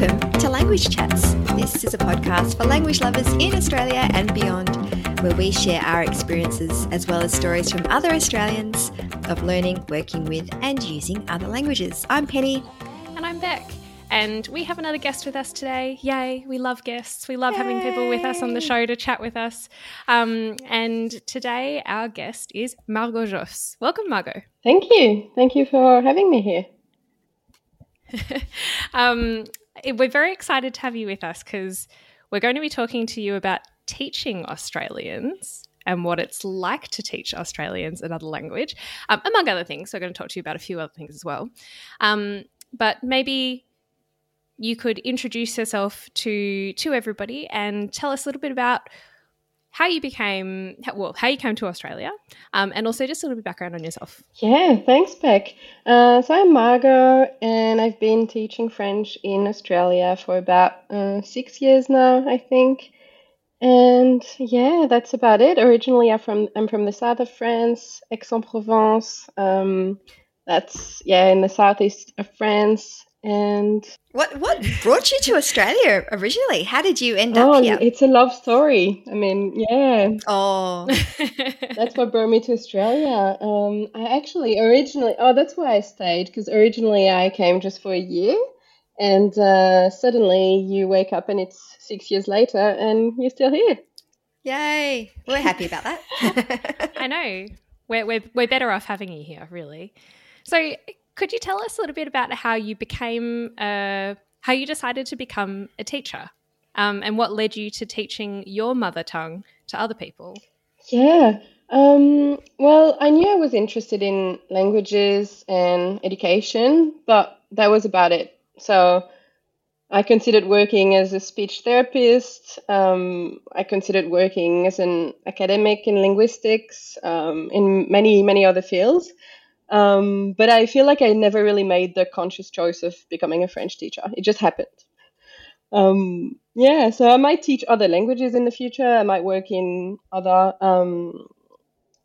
Welcome to Language Chats. This is a podcast for language lovers in Australia and beyond, where we share our experiences as well as stories from other Australians of learning, working with, and using other languages. I'm Penny. And I'm Beck. And we have another guest with us today. Yay, we love guests. We love Yay. having people with us on the show to chat with us. Um, and today, our guest is Margot Joss. Welcome, Margot. Thank you. Thank you for having me here. um, we're very excited to have you with us because we're going to be talking to you about teaching Australians and what it's like to teach Australians another language, um, among other things. So, we're going to talk to you about a few other things as well. Um, but maybe you could introduce yourself to to everybody and tell us a little bit about how you became well how you came to australia um, and also just a little bit background on yourself. Yeah thanks beck. Uh, so i'm margot and i've been teaching french in australia for about uh, six years now i think. And yeah that's about it. Originally i'm from i'm from the south of france aix-en-provence. Um, that's yeah in the southeast of france and what what brought you to Australia originally? How did you end oh, up here? It's a love story. I mean, yeah. Oh, that's what brought me to Australia. Um, I actually originally oh that's why I stayed because originally I came just for a year, and uh, suddenly you wake up and it's six years later and you're still here. Yay! We're happy about that. I know. We're, we're, we're better off having you here, really. So, could you tell us a little bit about how you became, uh, how you decided to become a teacher, um, and what led you to teaching your mother tongue to other people? Yeah. Um, well, I knew I was interested in languages and education, but that was about it. So I considered working as a speech therapist. Um, I considered working as an academic in linguistics, um, in many, many other fields. Um, but I feel like I never really made the conscious choice of becoming a French teacher. It just happened. Um, yeah, so I might teach other languages in the future. I might work in other um,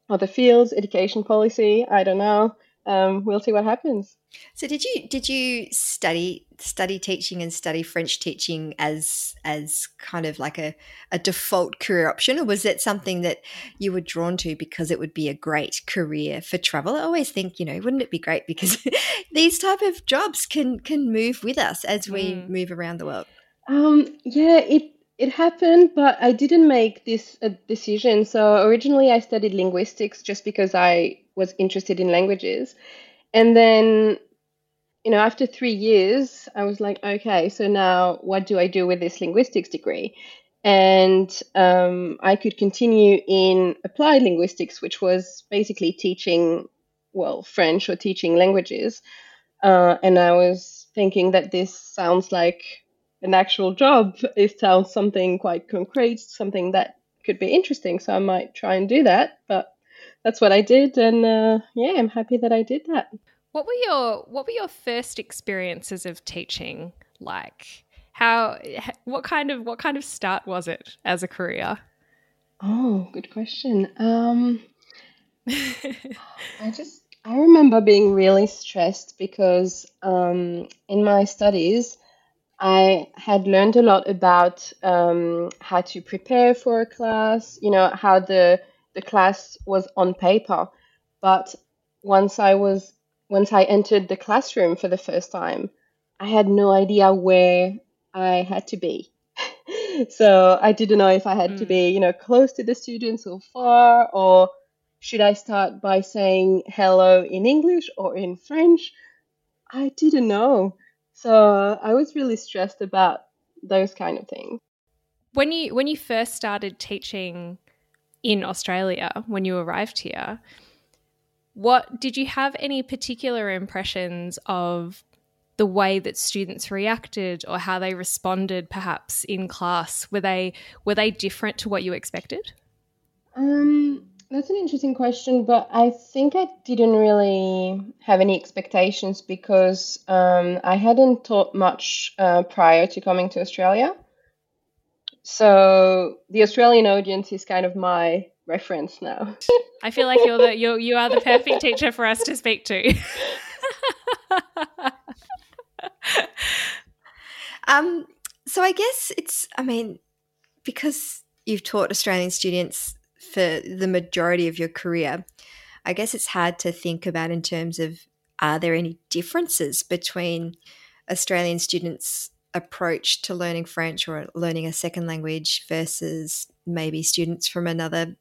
other fields, education policy. I don't know um, we'll see what happens. So did you did you study study teaching and study French teaching as as kind of like a, a default career option, or was it something that you were drawn to because it would be a great career for travel? I always think, you know, wouldn't it be great because these type of jobs can can move with us as we mm. move around the world. Um, yeah, it it happened, but I didn't make this a decision. So originally, I studied linguistics just because I was interested in languages. And then, you know, after three years, I was like, okay, so now what do I do with this linguistics degree? And um, I could continue in applied linguistics, which was basically teaching, well, French or teaching languages. Uh, and I was thinking that this sounds like an actual job. It sounds something quite concrete, something that could be interesting. So I might try and do that. But that's what I did, and uh, yeah, I'm happy that I did that. What were your What were your first experiences of teaching like? How? What kind of What kind of start was it as a career? Oh, good question. Um, I just I remember being really stressed because um, in my studies. I had learned a lot about um, how to prepare for a class, you know, how the the class was on paper, but once I was once I entered the classroom for the first time, I had no idea where I had to be. so I didn't know if I had mm. to be, mm. you know, close to the students or far, or should I start by saying hello in English or in French? I didn't know. So I was really stressed about those kind of things. When you when you first started teaching in Australia when you arrived here. What did you have any particular impressions of the way that students reacted or how they responded perhaps in class? Were they were they different to what you expected? Um that's an interesting question, but I think I didn't really have any expectations because um, I hadn't taught much uh, prior to coming to Australia. So the Australian audience is kind of my reference now. I feel like you're the you you are the perfect teacher for us to speak to. Um, so I guess it's, I mean, because you've taught Australian students for the majority of your career, I guess it's hard to think about in terms of are there any differences between Australian students' approach to learning French or learning a second language versus maybe students from another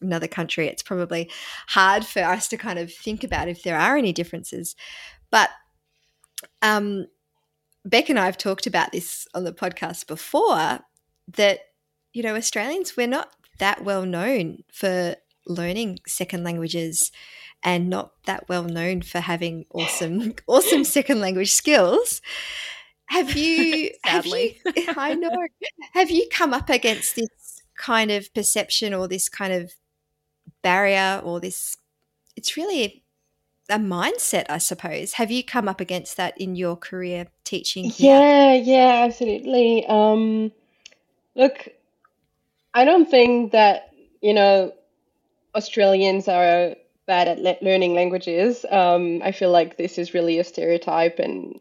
another country? It's probably hard for us to kind of think about if there are any differences. But um, Beck and I have talked about this on the podcast before that, you know, Australians, we're not that well known for learning second languages and not that well known for having awesome awesome second language skills have you sadly have you, i know. Have you come up against this kind of perception or this kind of barrier or this it's really a mindset i suppose. Have you come up against that in your career teaching here? yeah yeah absolutely. Um look i don't think that you know australians are bad at le- learning languages. Um, i feel like this is really a stereotype and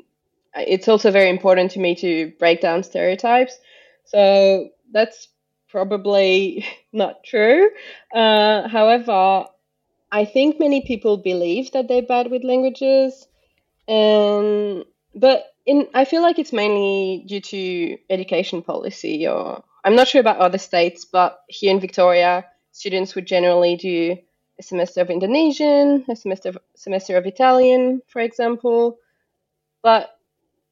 it's also very important to me to break down stereotypes. So that's probably not true. Uh, however I think many people believe that they're bad with languages, and but in I feel like it's mainly due to education policy, or I'm not sure about other states, but here in Victoria, students would generally do a semester of Indonesian, a semester of, semester of Italian, for example, but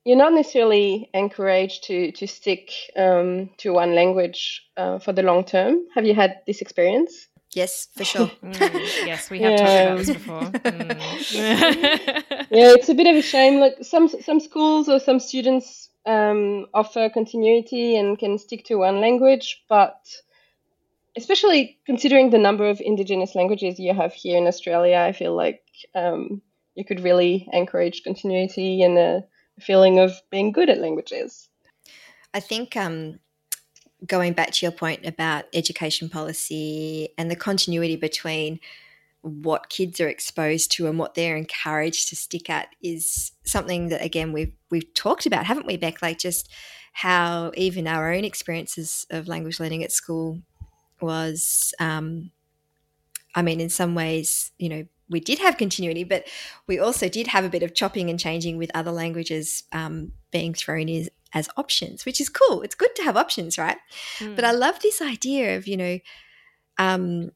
you're not necessarily encouraged to to stick um, to one language uh, for the long term. Have you had this experience? Yes, for sure. mm, yes, we have yeah. talked about this before. Mm. yeah, it's a bit of a shame. Like some some schools or some students um, offer continuity and can stick to one language, but especially considering the number of indigenous languages you have here in Australia, I feel like um, you could really encourage continuity and a feeling of being good at languages. I think um, going back to your point about education policy and the continuity between what kids are exposed to and what they're encouraged to stick at is something that again we've we've talked about, haven't we, Beck? Like just how even our own experiences of language learning at school was um, I mean, in some ways, you know, we did have continuity, but we also did have a bit of chopping and changing with other languages um, being thrown in as options, which is cool. It's good to have options, right? Mm. But I love this idea of, you know, um,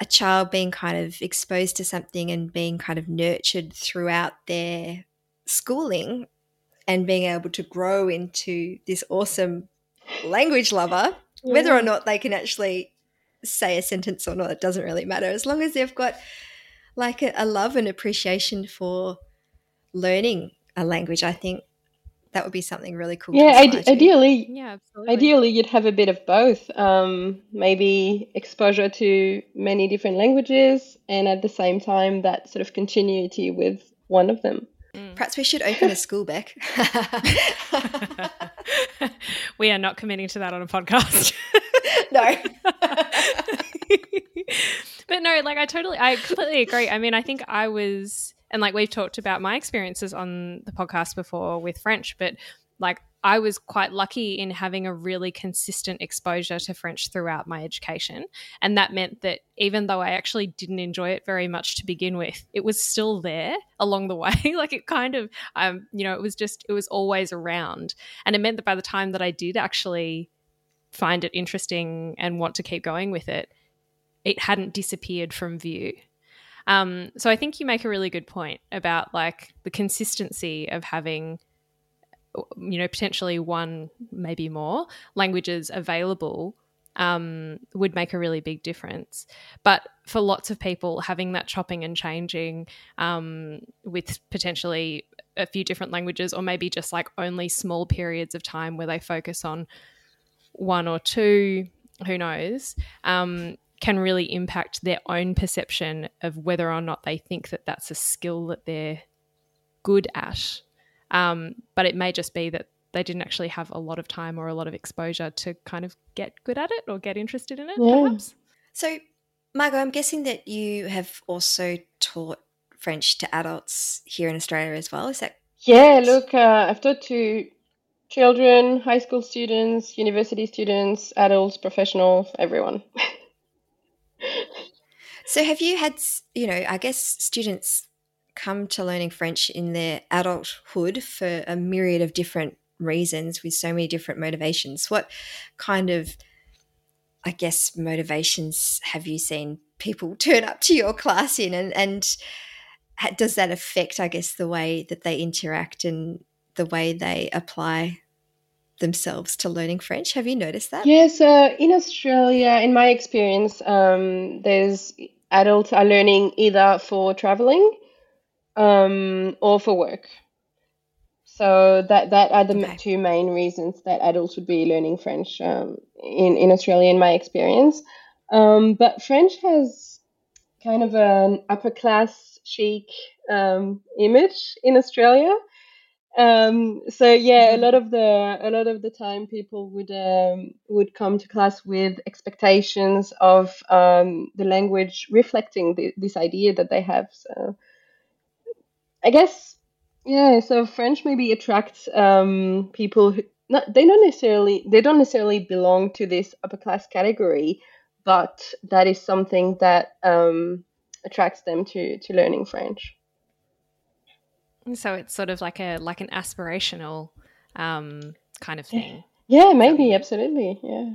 a child being kind of exposed to something and being kind of nurtured throughout their schooling and being able to grow into this awesome language lover, yeah. whether or not they can actually say a sentence or not, it doesn't really matter. As long as they've got like a, a love and appreciation for learning a language, I think that would be something really cool. Yeah, ide- ideally, yeah, absolutely. ideally you'd have a bit of both. Um, maybe exposure to many different languages, and at the same time that sort of continuity with one of them. Mm. Perhaps we should open a school, Beck. we are not committing to that on a podcast. no. but no, like I totally, I completely agree. I mean, I think I was and like we've talked about my experiences on the podcast before with French, but like I was quite lucky in having a really consistent exposure to French throughout my education. And that meant that even though I actually didn't enjoy it very much to begin with, it was still there along the way. like it kind of, um, you know, it was just, it was always around. And it meant that by the time that I did actually find it interesting and want to keep going with it, it hadn't disappeared from view. Um, so I think you make a really good point about like the consistency of having, you know, potentially one, maybe more languages available um, would make a really big difference. But for lots of people, having that chopping and changing um, with potentially a few different languages, or maybe just like only small periods of time where they focus on one or two, who knows, um, can really impact their own perception of whether or not they think that that's a skill that they're good at. Um, but it may just be that they didn't actually have a lot of time or a lot of exposure to kind of get good at it or get interested in it, yeah. perhaps. So, Margot, I'm guessing that you have also taught French to adults here in Australia as well. Is that yeah? Look, uh, I've taught to children, high school students, university students, adults, professionals, everyone. so, have you had, you know, I guess students come to learning French in their adulthood for a myriad of different reasons with so many different motivations. What kind of, I guess, motivations have you seen people turn up to your class in? And, and does that affect, I guess, the way that they interact and the way they apply themselves to learning French. Have you noticed that? Yes, uh, in Australia, in my experience, um, there's adults are learning either for traveling um, or for work. So that that are the okay. two main reasons that adults would be learning French um, in in Australia, in my experience. Um, but French has kind of an upper class chic um, image in Australia. Um, so yeah, a mm-hmm. lot of the a lot of the time people would um, would come to class with expectations of um, the language reflecting the, this idea that they have. So I guess yeah. So French maybe attracts um, people who not they don't necessarily they don't necessarily belong to this upper class category, but that is something that um, attracts them to to learning French. So it's sort of like a like an aspirational um, kind of thing. Yeah, maybe absolutely. Yeah.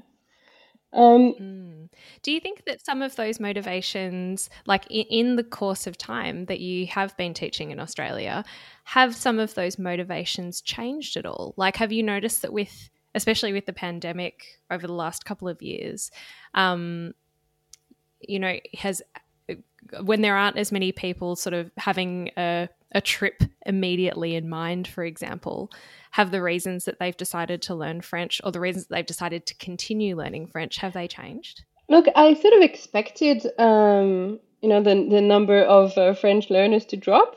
Um, mm. Do you think that some of those motivations, like in, in, the course of time that you have been teaching in Australia, have some of those motivations changed at all? Like, have you noticed that with, especially with the pandemic over the last couple of years, um, you know, has when there aren't as many people sort of having a a trip immediately in mind, for example, have the reasons that they've decided to learn French or the reasons that they've decided to continue learning French, have they changed? Look, I sort of expected, um, you know, the, the number of uh, French learners to drop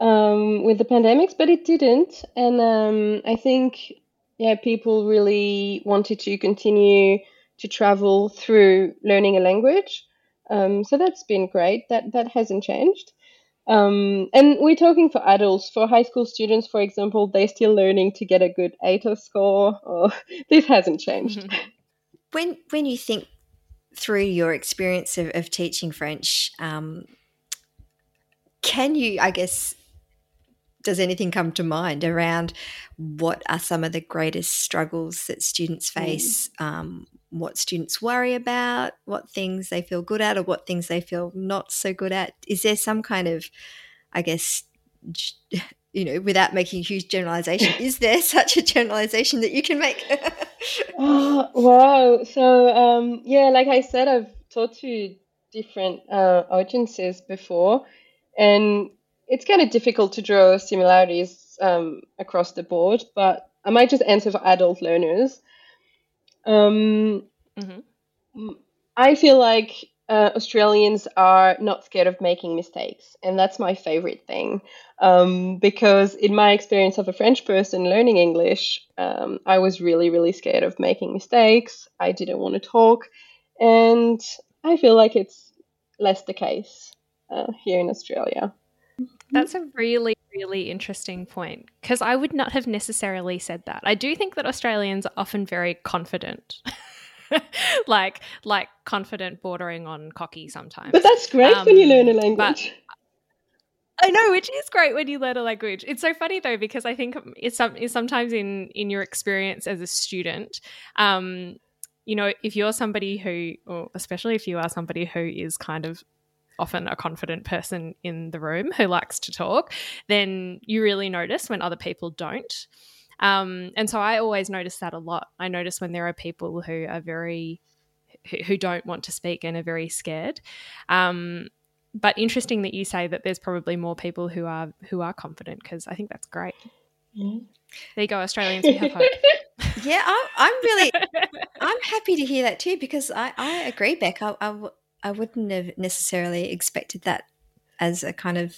um, with the pandemics, but it didn't. And um, I think, yeah, people really wanted to continue to travel through learning a language. Um, so that's been great. That that hasn't changed. Um, and we're talking for adults. For high school students, for example, they're still learning to get a good ATAR score. Or, this hasn't changed. When when you think through your experience of, of teaching French, um, can you, I guess, does anything come to mind around what are some of the greatest struggles that students mm. face? Mm. Um, what students worry about, what things they feel good at, or what things they feel not so good at? Is there some kind of, I guess, you know, without making huge generalization, is there such a generalization that you can make? oh, wow. So, um, yeah, like I said, I've taught to different uh, audiences before, and it's kind of difficult to draw similarities um, across the board, but I might just answer for adult learners. Um, mm-hmm. I feel like uh, Australians are not scared of making mistakes, and that's my favorite thing. Um, because in my experience of a French person learning English, um, I was really, really scared of making mistakes. I didn't want to talk, and I feel like it's less the case uh, here in Australia. That's a really, really interesting point because I would not have necessarily said that. I do think that Australians are often very confident. like like confident bordering on cocky sometimes. But that's great um, when you learn a language. I know, which is great when you learn a language. It's so funny though because I think it's, some, it's sometimes in in your experience as a student, um, you know, if you're somebody who, or especially if you are somebody who is kind of often a confident person in the room who likes to talk, then you really notice when other people don't. Um, and so I always notice that a lot. I notice when there are people who are very, who, don't want to speak and are very scared. Um, but interesting that you say that there's probably more people who are who are confident because I think that's great. Mm. There you go, Australians. We have hope. yeah, I'm, I'm really, I'm happy to hear that too because I, I agree, Beck. I, I, I wouldn't have necessarily expected that as a kind of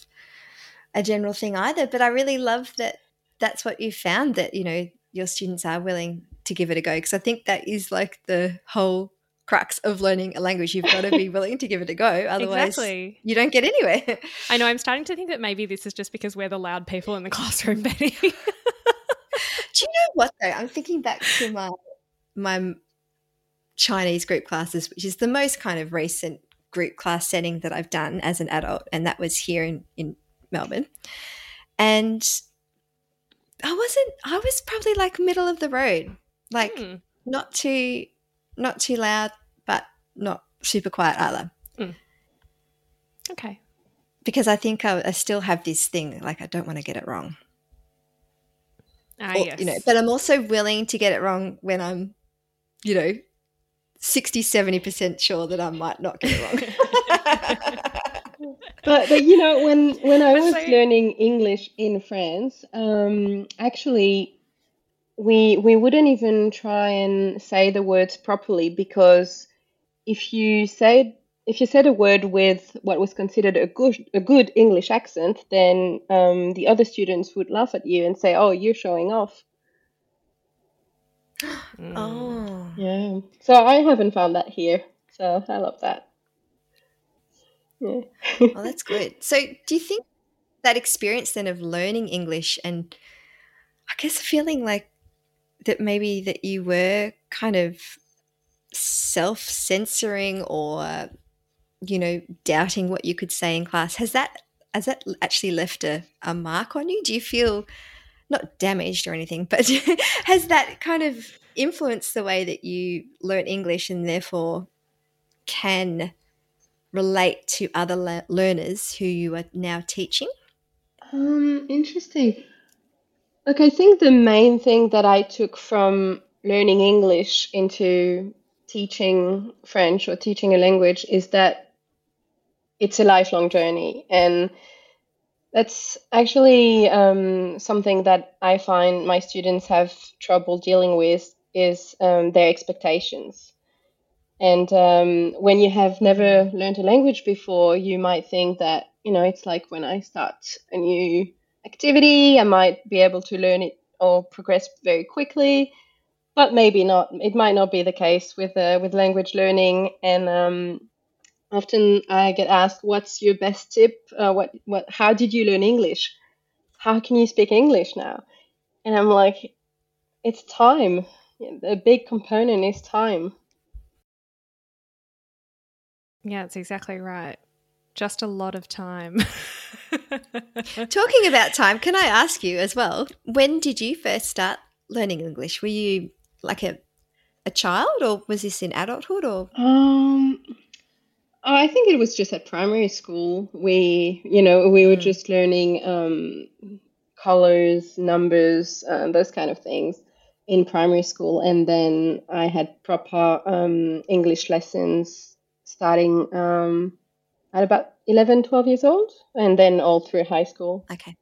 a general thing either. But I really love that that's what you found that, you know, your students are willing to give it a go. Because I think that is like the whole crux of learning a language. You've got to be willing to give it a go. Otherwise, exactly. you don't get anywhere. I know. I'm starting to think that maybe this is just because we're the loud people in the classroom, Penny. Do you know what though? I'm thinking back to my my Chinese group classes, which is the most kind of recent group class setting that I've done as an adult, and that was here in in Melbourne. And I wasn't. I was probably like middle of the road, like Hmm. not too not too loud, but not super quiet either. Okay. Because I think I, I still have this thing, like I don't want to get it wrong. Ah, Or, yes. You know, but I'm also willing to get it wrong when I'm, you know, 60, 70% sure that I might not get it wrong. But, but you know, when when I was so- learning English in France, um, actually, we we wouldn't even try and say the words properly because if you say if you said a word with what was considered a good a good English accent, then um, the other students would laugh at you and say, "Oh, you're showing off." Mm. oh. Yeah. So I haven't found that here. So I love that. Yeah. Well, that's good. So, do you think that experience then of learning English and I guess feeling like that maybe that you were kind of self censoring or, you know, doubting what you could say in class, has that has that actually left a, a mark on you? Do you feel not damaged or anything, but has that kind of influenced the way that you learn English and therefore can relate to other le- learners who you are now teaching? Um, interesting. Look, I think the main thing that I took from learning English into teaching French or teaching a language is that it's a lifelong journey. And that's actually um, something that I find my students have trouble dealing with is um, their expectations. And um, when you have never learned a language before, you might think that, you know, it's like when I start a new activity, I might be able to learn it or progress very quickly, but maybe not. It might not be the case with uh, with language learning. And um, often I get asked, "What's your best tip? Uh, what what? How did you learn English? How can you speak English now?" And I'm like, "It's time. A big component is time." Yeah, it's exactly right. Just a lot of time. Talking about time, can I ask you as well? When did you first start learning English? Were you like a a child, or was this in adulthood? Or Um, I think it was just at primary school. We, you know, we were Mm. just learning um, colors, numbers, uh, those kind of things in primary school. And then I had proper um, English lessons starting um, at about 11, 12 years old, and then all through high school. okay,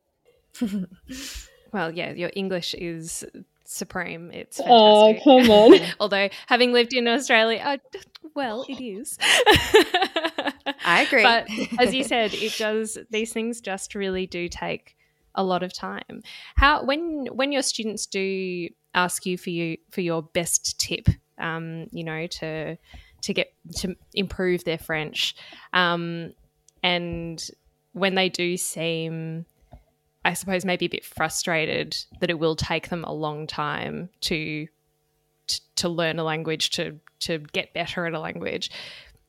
well, yeah, your English is supreme. It's Oh, come on. Although having lived in Australia, uh, well, it is. I agree. But as you said, it does. These things just really do take a lot of time. How when when your students do ask you for you for your best tip, um, you know, to to get to improve their French, um, and when they do seem I suppose maybe a bit frustrated that it will take them a long time to to, to learn a language to to get better at a language.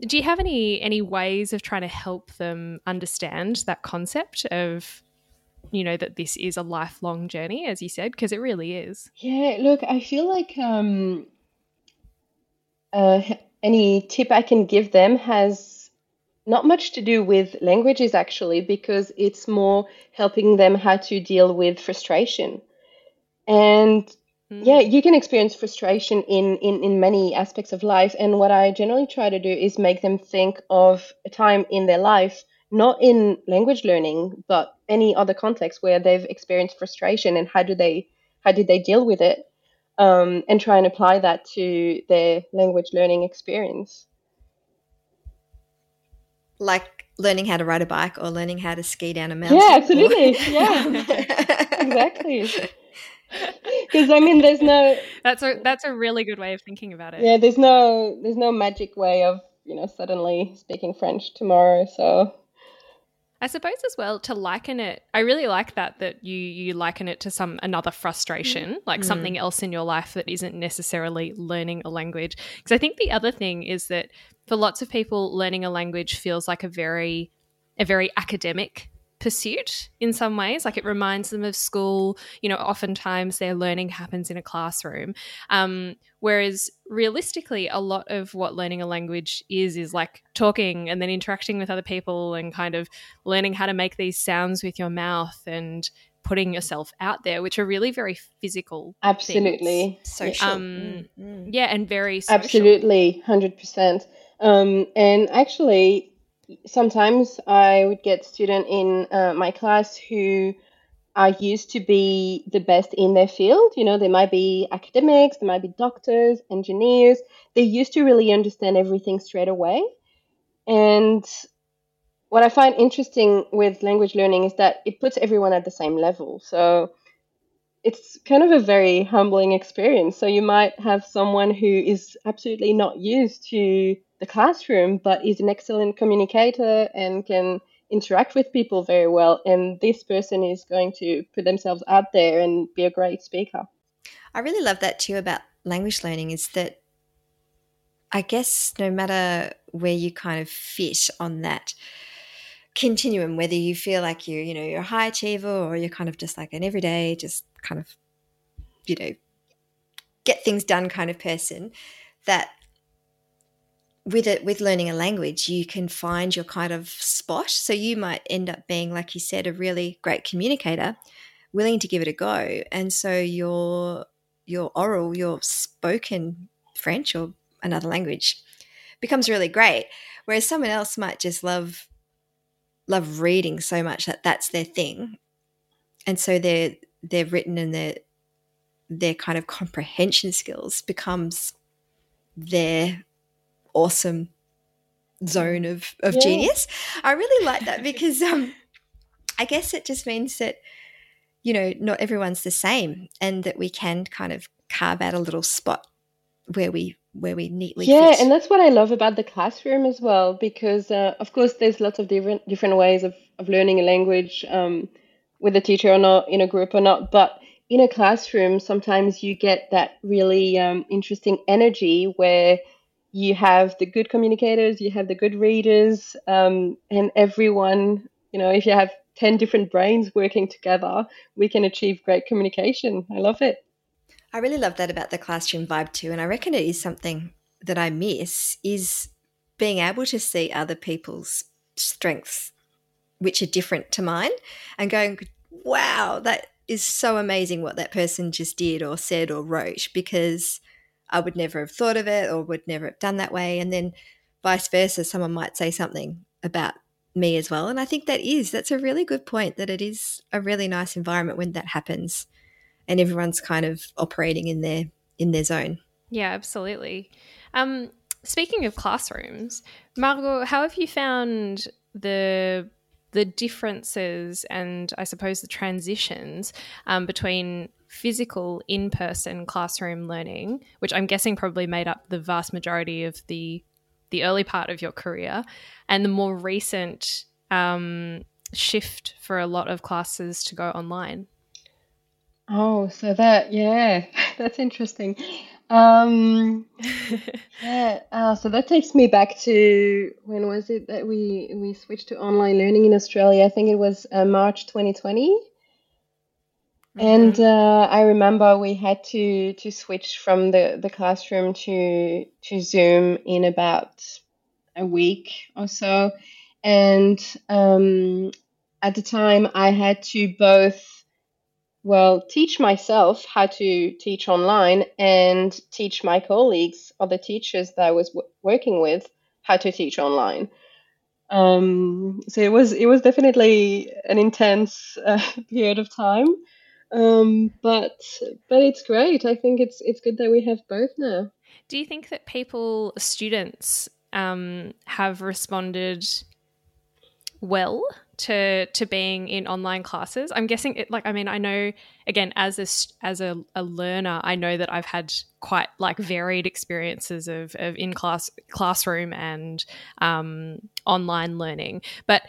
Do you have any any ways of trying to help them understand that concept of you know that this is a lifelong journey as you said because it really is. Yeah, look, I feel like um, uh, any tip I can give them has not much to do with languages actually, because it's more helping them how to deal with frustration. And yeah, you can experience frustration in, in, in many aspects of life. And what I generally try to do is make them think of a time in their life, not in language learning, but any other context where they've experienced frustration and how do they how did they deal with it? Um, and try and apply that to their language learning experience. like learning how to ride a bike or learning how to ski down a mountain. Yeah, absolutely. Yeah, exactly. Because I mean, there's no That's a that's a really good way of thinking about it. yeah, there's no there's no magic way of you know suddenly speaking French tomorrow. So I suppose as well to liken it. I really like that that you you liken it to some another frustration, mm. like mm. something else in your life that isn't necessarily learning a language. Because I think the other thing is that for lots of people, learning a language feels like a very a very academic pursuit in some ways. Like it reminds them of school. You know, oftentimes their learning happens in a classroom. Um, whereas realistically, a lot of what learning a language is is like talking and then interacting with other people and kind of learning how to make these sounds with your mouth and putting yourself out there, which are really very physical. Absolutely. Social. Um, mm-hmm. Yeah, and very social. Absolutely, 100%. Um, and actually, sometimes I would get student in uh, my class who are used to be the best in their field. You know, they might be academics, they might be doctors, engineers. They used to really understand everything straight away. And what I find interesting with language learning is that it puts everyone at the same level. So it's kind of a very humbling experience. So you might have someone who is absolutely not used to the classroom, but is an excellent communicator and can interact with people very well. And this person is going to put themselves out there and be a great speaker. I really love that too about language learning is that I guess no matter where you kind of fit on that continuum, whether you feel like you, you know, you're a high achiever or you're kind of just like an everyday, just kind of, you know, get things done kind of person, that with it with learning a language you can find your kind of spot. So you might end up being like you said a really great communicator willing to give it a go. And so your your oral your spoken french or another language becomes really great. Whereas someone else might just love love reading so much that that's their thing. And so their their written and their their kind of comprehension skills becomes their awesome zone of, of yeah. genius. I really like that because um, I guess it just means that, you know, not everyone's the same and that we can kind of carve out a little spot where we where we neatly yeah fit. and that's what i love about the classroom as well because uh, of course there's lots of different different ways of, of learning a language um, with a teacher or not in a group or not but in a classroom sometimes you get that really um, interesting energy where you have the good communicators, you have the good readers, um, and everyone, you know, if you have 10 different brains working together, we can achieve great communication. I love it. I really love that about the classroom vibe too. And I reckon it is something that I miss is being able to see other people's strengths, which are different to mine, and going, wow, that is so amazing what that person just did or said or wrote because I would never have thought of it or would never have done that way. And then vice versa, someone might say something about me as well. And I think that is, that's a really good point that it is a really nice environment when that happens and everyone's kind of operating in their in their zone. Yeah, absolutely. Um, speaking of classrooms, Margot, how have you found the the differences and I suppose the transitions um, between physical in person classroom learning, which I'm guessing probably made up the vast majority of the the early part of your career, and the more recent um, shift for a lot of classes to go online. Oh, so that yeah, that's interesting. Um, yeah, uh, so that takes me back to when was it that we we switched to online learning in Australia? I think it was uh, March 2020. And mm-hmm. uh, I remember we had to to switch from the, the classroom to to Zoom in about a week or so. And um, at the time, I had to both, well, teach myself how to teach online and teach my colleagues, other teachers that I was w- working with, how to teach online. Um, so it was it was definitely an intense uh, period of time. Um, but but it's great. I think it's it's good that we have both now. Do you think that people, students, um, have responded well to to being in online classes? I'm guessing it. Like, I mean, I know again as a as a, a learner, I know that I've had quite like varied experiences of of in class classroom and um, online learning, but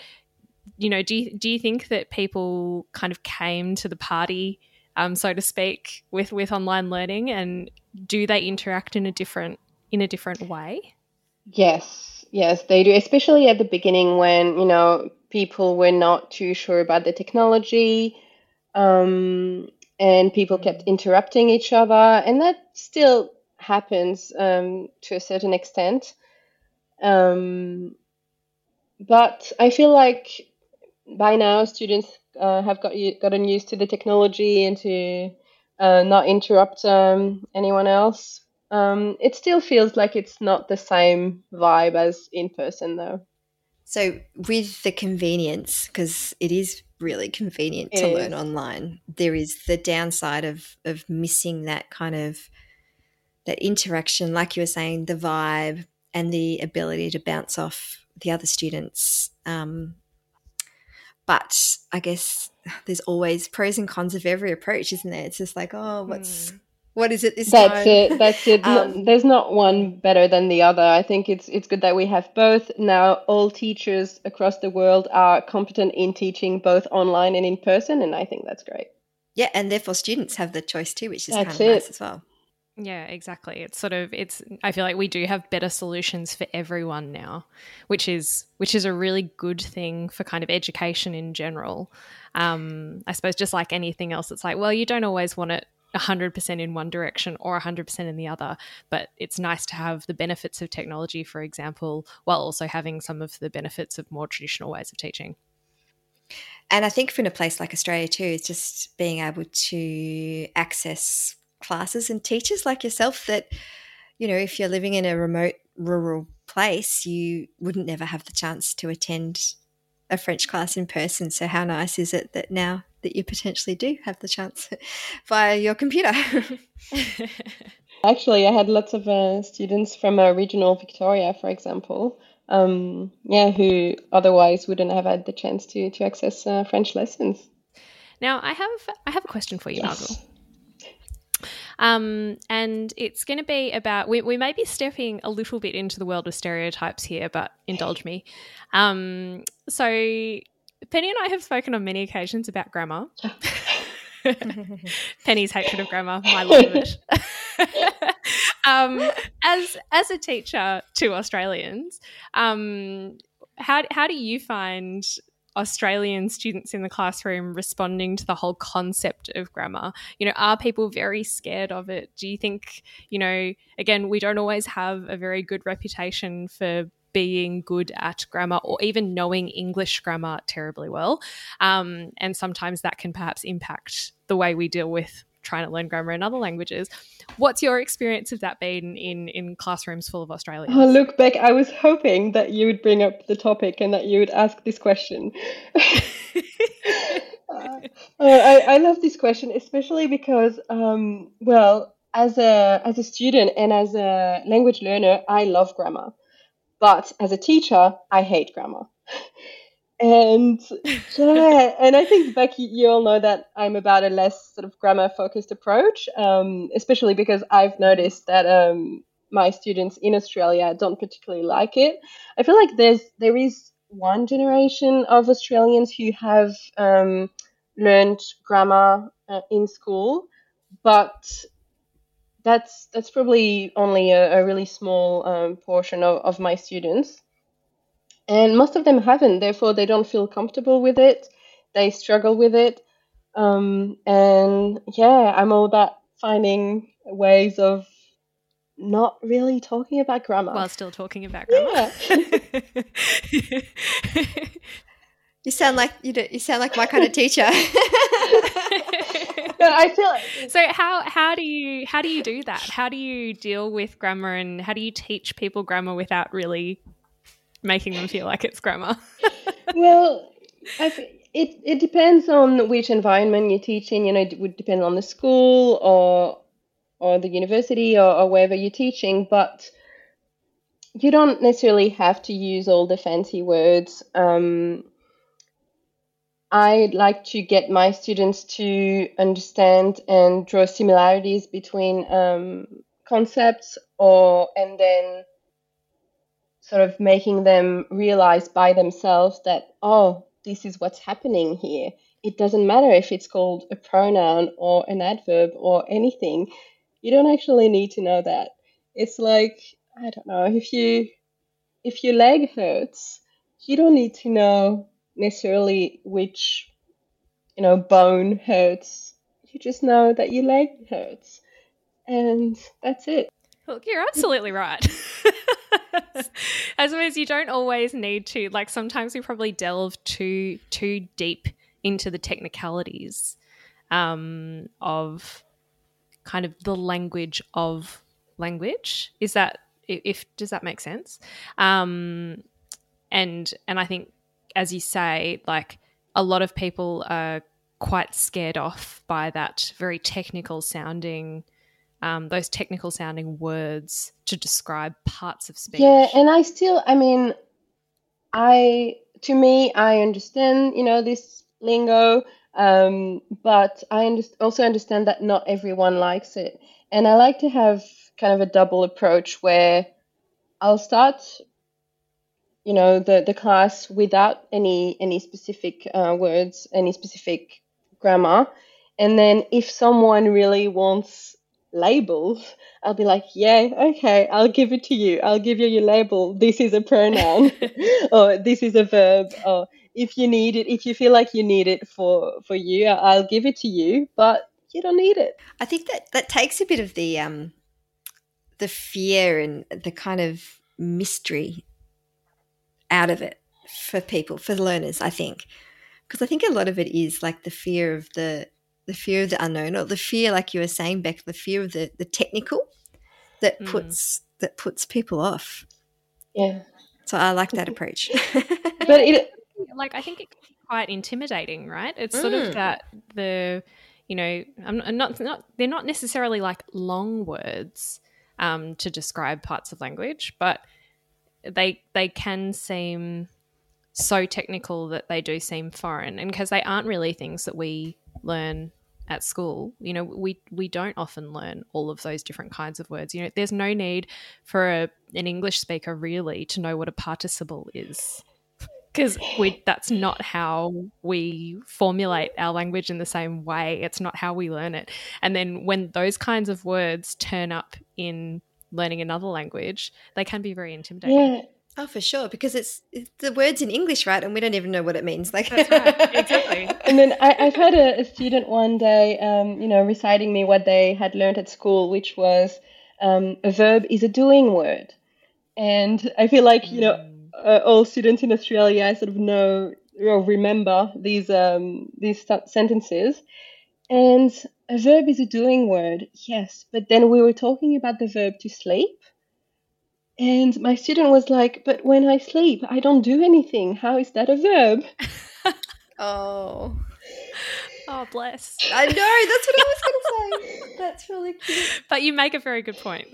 you know, do you, do you think that people kind of came to the party, um, so to speak, with with online learning, and do they interact in a different in a different way? Yes, yes, they do, especially at the beginning when you know people were not too sure about the technology. Um, and people kept interrupting each other, and that still happens um, to a certain extent. Um, but I feel like by now students uh, have got gotten used to the technology and to uh, not interrupt um, anyone else. Um, it still feels like it's not the same vibe as in person, though. So, with the convenience, because it is really convenient to learn online, there is the downside of of missing that kind of that interaction, like you were saying, the vibe and the ability to bounce off the other students. Um, but I guess there's always pros and cons of every approach, isn't there? It's just like, oh, what's mm what is it this that's time? it that's it um, there's not one better than the other i think it's it's good that we have both now all teachers across the world are competent in teaching both online and in person and i think that's great yeah and therefore students have the choice too which is that's kind of it. nice as well yeah, exactly. It's sort of it's I feel like we do have better solutions for everyone now, which is which is a really good thing for kind of education in general. Um, I suppose just like anything else, it's like, well, you don't always want it 100% in one direction or 100% in the other. But it's nice to have the benefits of technology, for example, while also having some of the benefits of more traditional ways of teaching. And I think from a place like Australia too, it's just being able to access classes and teachers like yourself that, you know, if you're living in a remote rural place, you wouldn't never have the chance to attend a French class in person. So how nice is it that now that you potentially do have the chance via your computer. Actually, I had lots of uh, students from uh, regional Victoria, for example, um, yeah, who otherwise wouldn't have had the chance to to access uh, French lessons. Now, I have I have a question for you, yes. Margot. Um, and it's going to be about, we, we may be stepping a little bit into the world of stereotypes here, but indulge me. Um, so Penny and I have spoken on many occasions about grammar. Penny's hatred of grammar, my love of it. um, as as a teacher to Australians, um, how how do you find Australian students in the classroom responding to the whole concept of grammar? You know, are people very scared of it? Do you think, you know, again, we don't always have a very good reputation for being good at grammar or even knowing English grammar terribly well. Um, and sometimes that can perhaps impact the way we deal with trying to learn grammar in other languages. What's your experience of that been in, in classrooms full of Australians? Oh, look, Beck, I was hoping that you would bring up the topic and that you would ask this question. uh, I, I love this question, especially because, um, well, as a as a student and as a language learner, I love grammar. But as a teacher, I hate grammar. and yeah, and I think Becky, you all know that I'm about a less sort of grammar focused approach, um, especially because I've noticed that um, my students in Australia don't particularly like it. I feel like there's there is one generation of Australians who have um, learned grammar uh, in school, but that's that's probably only a, a really small um, portion of, of my students and most of them haven't therefore they don't feel comfortable with it they struggle with it um, and yeah i'm all about finding ways of not really talking about grammar while still talking about grammar yeah. you sound like you, do, you sound like my kind of teacher I feel like so. How how do you how do you do that? How do you deal with grammar and how do you teach people grammar without really making them feel like it's grammar? well, I've, it it depends on which environment you're teaching. You know, it would depend on the school or or the university or, or wherever you're teaching, but you don't necessarily have to use all the fancy words. Um, I like to get my students to understand and draw similarities between um, concepts or and then sort of making them realize by themselves that oh this is what's happening here. It doesn't matter if it's called a pronoun or an adverb or anything. You don't actually need to know that. It's like, I don't know, if you if your leg hurts, you don't need to know necessarily which you know bone hurts. You just know that your leg hurts. And that's it. Look, you're absolutely right. I suppose you don't always need to. Like sometimes we probably delve too too deep into the technicalities um, of kind of the language of language. Is that if does that make sense? Um, and and I think, as you say, like a lot of people are quite scared off by that very technical sounding um, those technical sounding words to describe parts of speech. Yeah, and I still, I mean, I to me, I understand, you know, this lingo, um, but I also understand that not everyone likes it, and I like to have kind of a double approach where I'll start, you know, the the class without any any specific uh, words, any specific grammar, and then if someone really wants labels, I'll be like, yeah, okay, I'll give it to you. I'll give you your label. This is a pronoun or this is a verb or if you need it, if you feel like you need it for for you, I'll give it to you, but you don't need it. I think that that takes a bit of the um the fear and the kind of mystery out of it for people, for the learners, I think. Because I think a lot of it is like the fear of the the fear of the unknown or the fear like you were saying beck the fear of the the technical that mm. puts that puts people off yeah so i like that approach but it like i think it's quite intimidating right it's mm. sort of mm. that the you know i'm not not they're not necessarily like long words um, to describe parts of language but they they can seem so technical that they do seem foreign and because they aren't really things that we learn at school you know we we don't often learn all of those different kinds of words. You know there's no need for a, an english speaker really to know what a participle is because we that's not how we formulate our language in the same way. It's not how we learn it. And then when those kinds of words turn up in learning another language they can be very intimidating. Yeah Oh, for sure, because it's, it's, the words in English, right? And we don't even know what it means. Like, That's right. exactly. and then I, have had a, a, student one day, um, you know, reciting me what they had learned at school, which was um, a verb is a doing word, and I feel like you know, mm. uh, all students in Australia sort of know or remember these um, these sentences, and a verb is a doing word, yes, but then we were talking about the verb to sleep and my student was like, But when I sleep, I don't do anything. How is that a verb? oh. Oh, bless. I know. That's what I was going to say. That's really cute. But you make a very good point.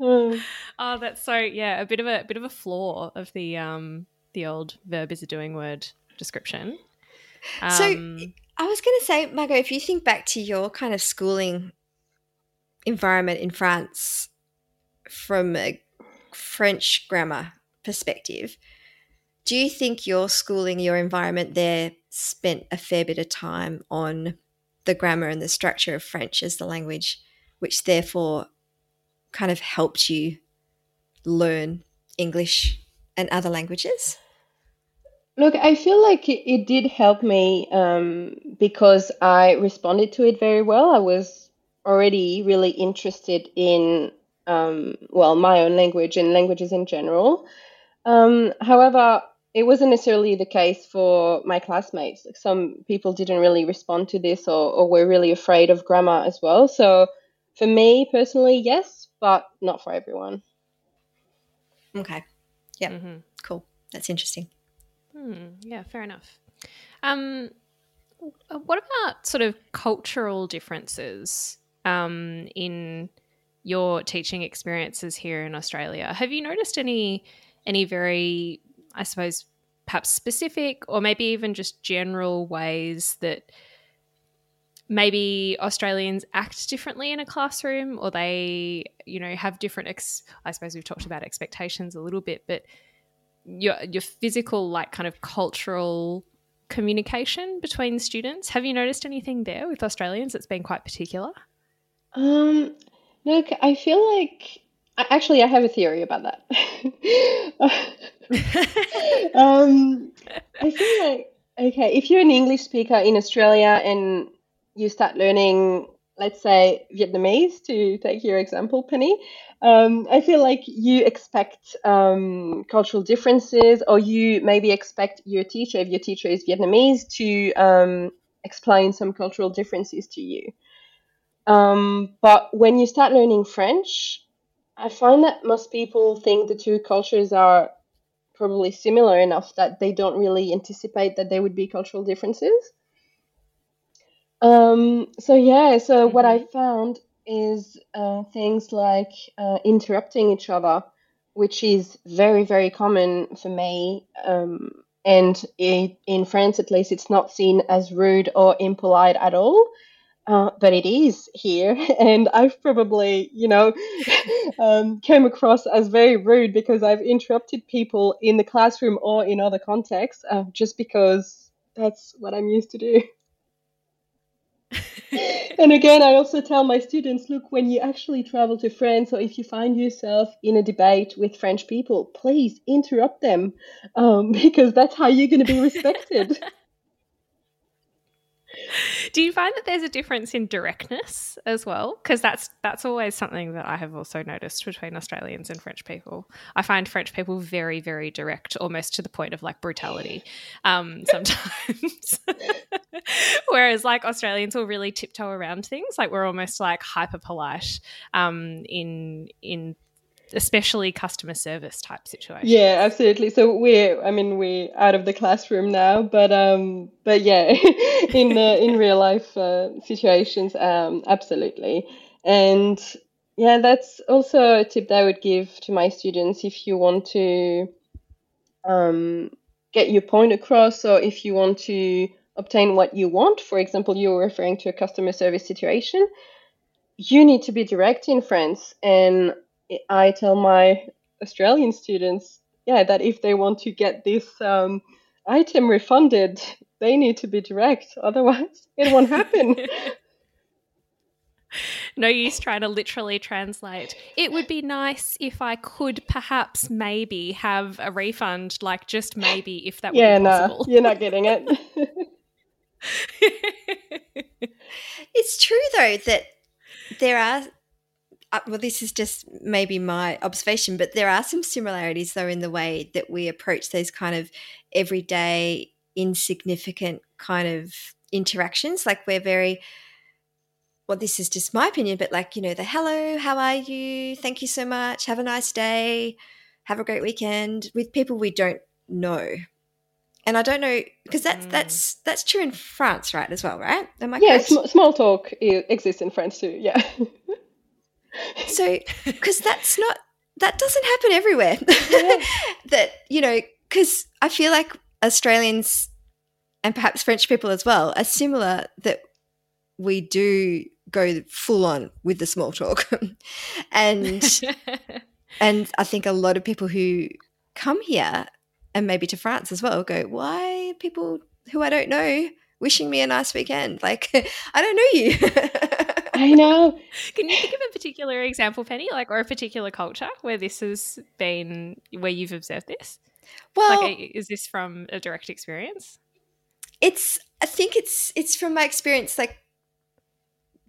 oh, that's so yeah, a bit of a, a bit of a flaw of the um the old verb is a doing word description. Um, so I was going to say, Margot, if you think back to your kind of schooling environment in France, from a French grammar perspective, do you think your schooling, your environment there spent a fair bit of time on the grammar and the structure of French as the language, which therefore kind of helped you learn English and other languages? Look, I feel like it, it did help me um, because I responded to it very well. I was already really interested in um, well, my own language and languages in general. Um, however, it wasn't necessarily the case for my classmates. Some people didn't really respond to this or, or were really afraid of grammar as well. So for me personally, yes, but not for everyone. Okay. Yeah. Mm-hmm. Cool. That's interesting. Hmm. Yeah, fair enough. Um, what about sort of cultural differences um, in your teaching experiences here in Australia. Have you noticed any any very, I suppose, perhaps specific or maybe even just general ways that maybe Australians act differently in a classroom or they, you know, have different ex- I suppose we've talked about expectations a little bit, but your your physical like kind of cultural communication between students. Have you noticed anything there with Australians that's been quite particular? Um, look, I feel like actually I have a theory about that. um, I feel like okay, if you're an English speaker in Australia and you start learning, let's say Vietnamese, to take your example, Penny, um, I feel like you expect um, cultural differences, or you maybe expect your teacher, if your teacher is Vietnamese, to um, explain some cultural differences to you. Um, but when you start learning French, I find that most people think the two cultures are probably similar enough that they don't really anticipate that there would be cultural differences. Um, so yeah, so mm-hmm. what I found is uh, things like uh, interrupting each other, which is very very common for me. Um, and it, in France, at least, it's not seen as rude or impolite at all. Uh, but it is here, and I've probably, you know, um, came across as very rude because I've interrupted people in the classroom or in other contexts, uh, just because that's what I'm used to do. and again, I also tell my students look, when you actually travel to France or if you find yourself in a debate with French people, please interrupt them um, because that's how you're going to be respected. Do you find that there's a difference in directness as well? Because that's that's always something that I have also noticed between Australians and French people. I find French people very, very direct, almost to the point of like brutality um, sometimes. Whereas like Australians will really tiptoe around things. Like we're almost like hyper polite um, in in especially customer service type situations. Yeah, absolutely. So we're, I mean, we're out of the classroom now, but um, but yeah, in uh, in real life uh, situations, um, absolutely. And yeah, that's also a tip that I would give to my students if you want to um, get your point across, or if you want to obtain what you want. For example, you were referring to a customer service situation. You need to be direct in France and I tell my Australian students, yeah, that if they want to get this um, item refunded, they need to be direct. Otherwise, it won't happen. no use trying to literally translate. It would be nice if I could perhaps maybe have a refund, like just maybe if that yeah, would be possible. No, you're not getting it. it's true though that there are uh, well, this is just maybe my observation, but there are some similarities though in the way that we approach those kind of everyday, insignificant kind of interactions. Like we're very, well, this is just my opinion, but like, you know, the hello, how are you? Thank you so much. Have a nice day. Have a great weekend with people we don't know. And I don't know because that's mm. that's that's true in France, right? As well, right? Am I yeah, sm- small talk exists in France too. Yeah. so because that's not that doesn't happen everywhere. Yeah. that you know because i feel like australians and perhaps french people as well are similar that we do go full on with the small talk. And and i think a lot of people who come here and maybe to france as well go why people who i don't know wishing me a nice weekend? Like i don't know you I know. Can you think of a particular example, Penny, like or a particular culture where this has been where you've observed this? Well, like, is this from a direct experience? It's. I think it's. It's from my experience, like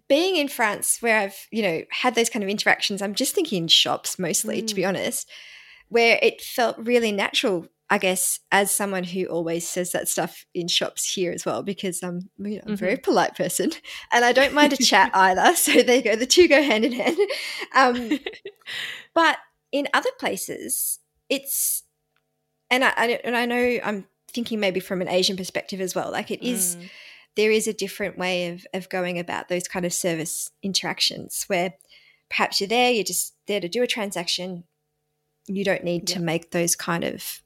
being in France, where I've you know had those kind of interactions. I'm just thinking in shops mostly, mm. to be mm. honest, where it felt really natural I guess as someone who always says that stuff in shops here as well, because I'm, you know, I'm a very mm-hmm. polite person and I don't mind a chat either. So there you go, the two go hand in hand. Um, but in other places, it's, and I, and I know I'm thinking maybe from an Asian perspective as well. Like it is, mm. there is a different way of of going about those kind of service interactions where perhaps you're there, you're just there to do a transaction. You don't need to make those kind of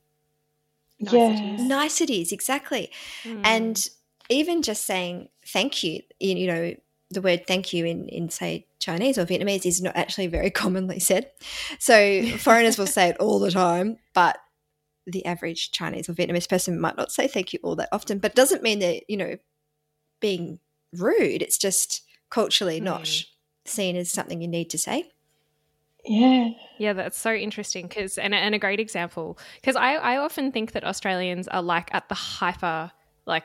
niceties. Yeah. Niceties, exactly. Mm. And even just saying thank you, you know, the word thank you in, in say Chinese or Vietnamese is not actually very commonly said. So foreigners will say it all the time, but the average Chinese or Vietnamese person might not say thank you all that often, but doesn't mean they're, you know, being rude. It's just culturally mm. not seen as something you need to say. Yeah. Yeah, that's so interesting because and, and a great example because I, I often think that Australians are like at the hyper like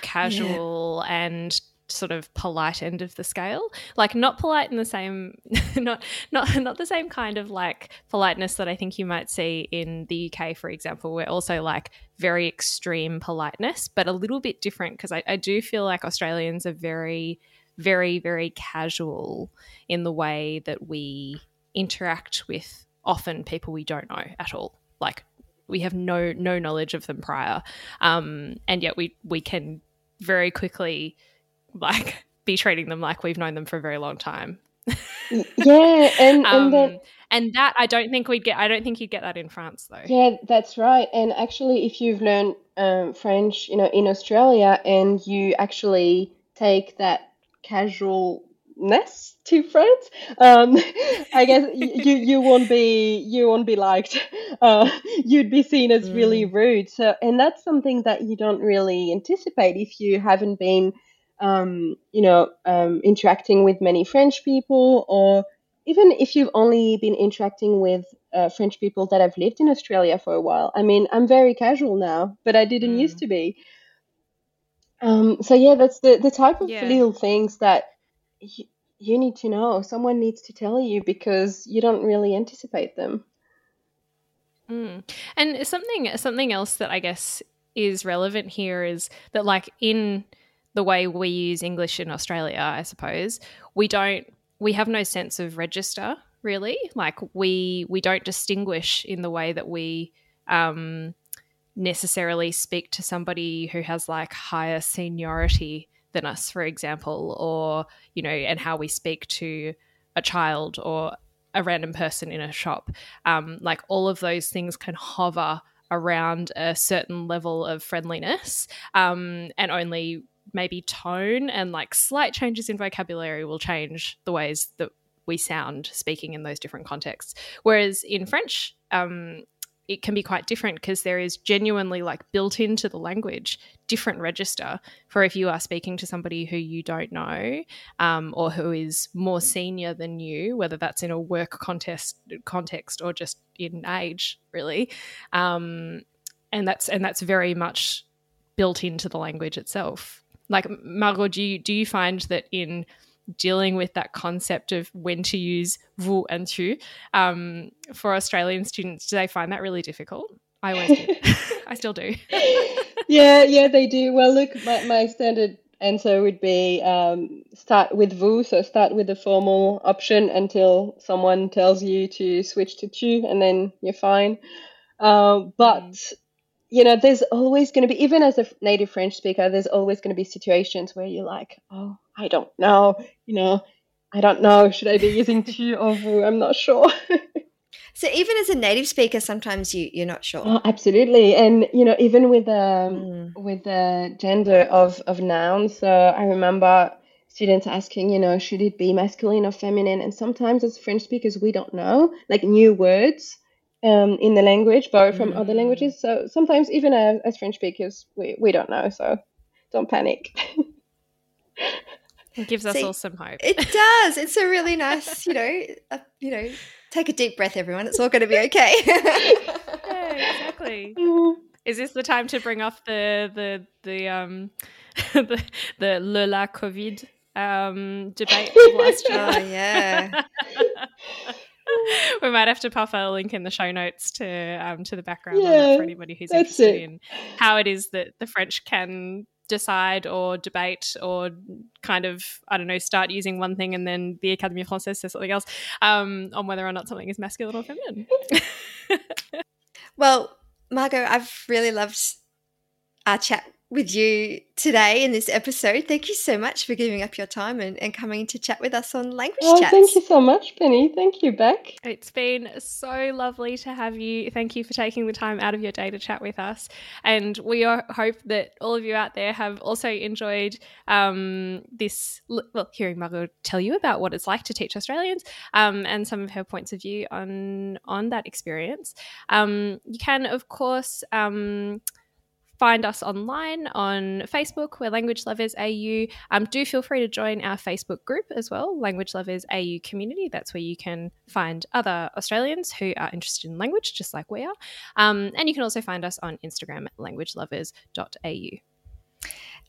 casual yeah. and sort of polite end of the scale like not polite in the same not not not the same kind of like politeness that i think you might see in the uk for example we're also like very extreme politeness but a little bit different because I, I do feel like australians are very very very casual in the way that we interact with often people we don't know at all like we have no no knowledge of them prior um, and yet we we can very quickly like be treating them like we've known them for a very long time. yeah, and um, and, then, and that I don't think we'd get. I don't think you'd get that in France though. Yeah, that's right. And actually, if you've learned um, French, you know, in Australia, and you actually take that casualness to France, um, I guess you you won't be you won't be liked. Uh, you'd be seen as really mm. rude. So, and that's something that you don't really anticipate if you haven't been um, you know, um, interacting with many French people, or even if you've only been interacting with uh, French people that have lived in Australia for a while. I mean, I'm very casual now, but I didn't mm. used to be. Um, so yeah, that's the the type of yeah. little things that y- you need to know. Someone needs to tell you because you don't really anticipate them. Mm. And something something else that I guess is relevant here is that like in the way we use English in Australia, I suppose, we don't we have no sense of register really. Like we we don't distinguish in the way that we um, necessarily speak to somebody who has like higher seniority than us, for example, or you know, and how we speak to a child or a random person in a shop. Um, like all of those things can hover around a certain level of friendliness um, and only maybe tone and like slight changes in vocabulary will change the ways that we sound speaking in those different contexts. Whereas in French, um, it can be quite different because there is genuinely like built into the language different register for if you are speaking to somebody who you don't know um, or who is more senior than you whether that's in a work contest context or just in age really. Um, and that's and that's very much built into the language itself. Like Margot, do you do you find that in dealing with that concept of when to use vous and tu um, for Australian students, do they find that really difficult? I always did. I still do. yeah, yeah, they do. Well, look, my, my standard answer would be um, start with vous, so start with the formal option until someone tells you to switch to tu, and then you're fine. Uh, but mm you know, there's always going to be, even as a native French speaker, there's always going to be situations where you're like, oh, I don't know, you know, I don't know, should I be using tu or vous? I'm not sure. so even as a native speaker, sometimes you you're not sure. Oh, absolutely, and you know, even with um mm. with the gender of of nouns. So I remember students asking, you know, should it be masculine or feminine? And sometimes as French speakers, we don't know, like new words um, in the language, borrowed from mm. other languages. So sometimes, even as, as French speakers, we, we don't know. So don't panic. it gives us See, all some hope. It does. It's a really nice, you know, uh, you know, take a deep breath, everyone. It's all going to be okay. yeah, exactly. Is this the time to bring off the the the um the the le la COVID um debate last year? Oh yeah. we might have to pop a link in the show notes to um, to the background yeah, for anybody who's interested it. in how it is that the French can decide or debate or kind of I don't know start using one thing and then the Académie Française says something else um, on whether or not something is masculine or feminine. well, Margot, I've really loved our chat with you today in this episode. Thank you so much for giving up your time and, and coming to chat with us on Language oh, Chats. Thank you so much, Penny. Thank you, Beck. It's been so lovely to have you. Thank you for taking the time out of your day to chat with us. And we hope that all of you out there have also enjoyed um, this, well, hearing Margot tell you about what it's like to teach Australians um, and some of her points of view on, on that experience. Um, you can, of course, um, find us online on Facebook. We're Language Lovers AU. Um, do feel free to join our Facebook group as well, Language Lovers AU Community. That's where you can find other Australians who are interested in language, just like we are. Um, and you can also find us on Instagram at languagelovers.au.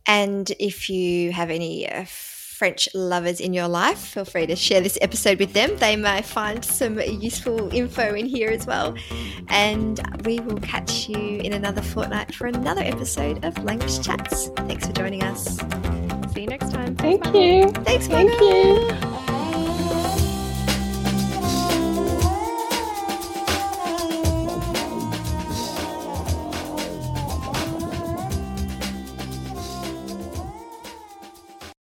And if you have any uh, French lovers in your life, feel free to share this episode with them. They may find some useful info in here as well. And we will catch you in another fortnight for another episode of Language Chats. Thanks for joining us. See you next time. Thank Thanks, you. Thanks, Thank you.